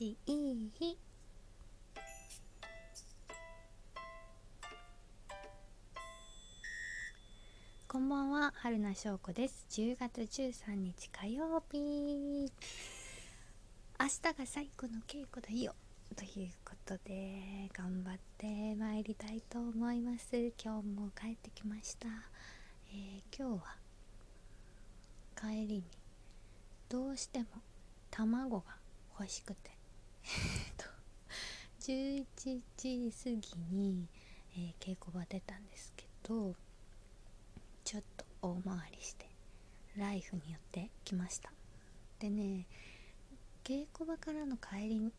しい日こんばんは春名翔子です。10月13日火曜日。明日が最後の稽古だよ。ということで頑張って参りたいと思います。今日も帰ってきました、えー、今日は帰りにどうしても卵が欲しくて。と11時過ぎに、えー、稽古場出たんですけどちょっと大回りしてライフに寄ってきました。でね稽古場からの帰り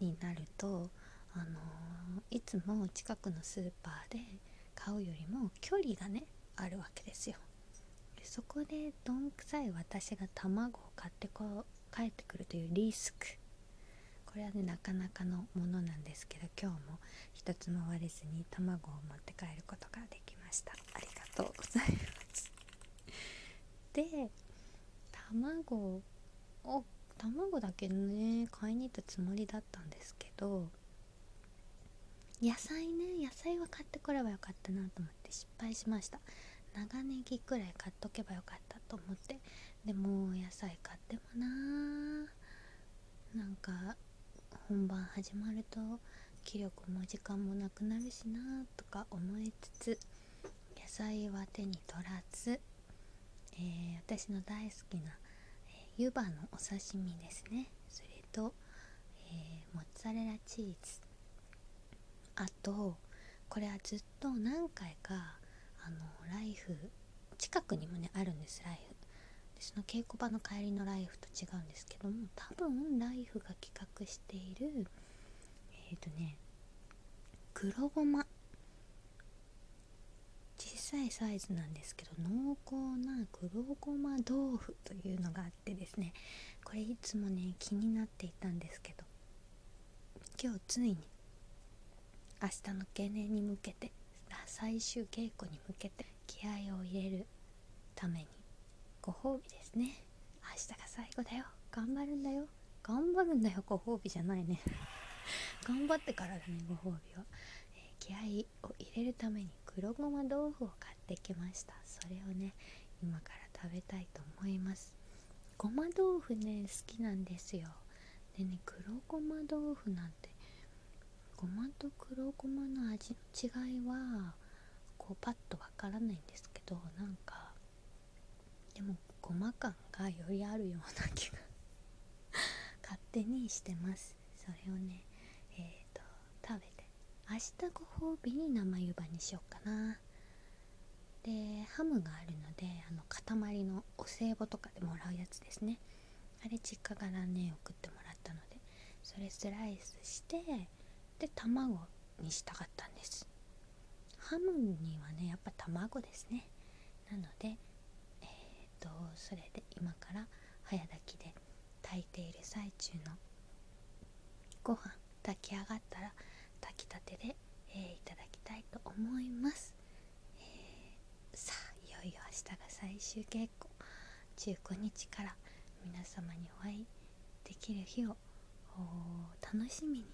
になるとあのー、いつも近くのスーパーで買うよりも距離がねあるわけですよ。そこでどんくさい私が卵を買ってこう帰ってくるというリスクこれはねなかなかのものなんですけど今日も一つも割れずに卵を持って帰ることができました。ありがとうございます。で卵を卵だけね買いに行ったつもりだったんですけど野菜ね野菜は買ってこればよかったなと思って失敗しました。長ネギくらい買っとけばよかったと思って。でも野菜買ってもななんか本番始まると気力も時間もなくなるしなとか思いつつ野菜は手に取らず、えー、私の大好きな、えー、湯葉のお刺身ですね。それと、えー、モッツァレラチーズ。あとこれはずっと何回かあのライフ近くにもねあるんです。ライフ。その稽古場の帰りのライフと違うんですけども多分ライフが企画しているえっ、ー、とね黒ごま。小さいサイズなんですけど濃厚な黒ごま豆腐というのがあってですねこれいつもね気になっていたんですけど今日ついに明日の懸念に向けて最終稽古に向けて気合を入れるためにご褒美ですね。明日が最後だよ。頑張るんだよ。頑張るんだよ。ご褒美じゃないね。頑張ってからだねご褒美は、えー、気合を入れるために黒ごま豆腐を買ってきました。それをね今から食べたいと思います。ごま豆腐ね好きなんですよ。でね黒ごま豆腐なんてごまと黒ごまの味の違いはこうパッとわからないんですけどなんかでもごま感がよりあるような気が 勝手にしてます。それをねえっ、ー、と食べて明日ご褒美に生湯葉にしようかな。でハムがあるのであの塊のお歳暮とかでもらうやつですね。あれ実家からね送ってもらったのでそれスライスしてで卵にしたかったんです。ハムにはねやっぱ卵ですね。なのでえっ、ー、とそれで今から早炊きで炊いている最中のご飯炊き上がったら炊きたてで、えー、いただきたいと思います、えー、さあいよいよ明日が最終稽古。15日から皆様にお会いできる日を楽しみに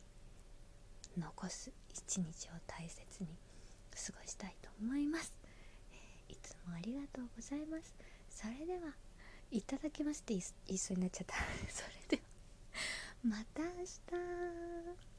残す一日を大切に過ごしたいと思います、えー、いつもありがとうございます。それではいただきますって言いそうになっちゃった。それでは。また明日。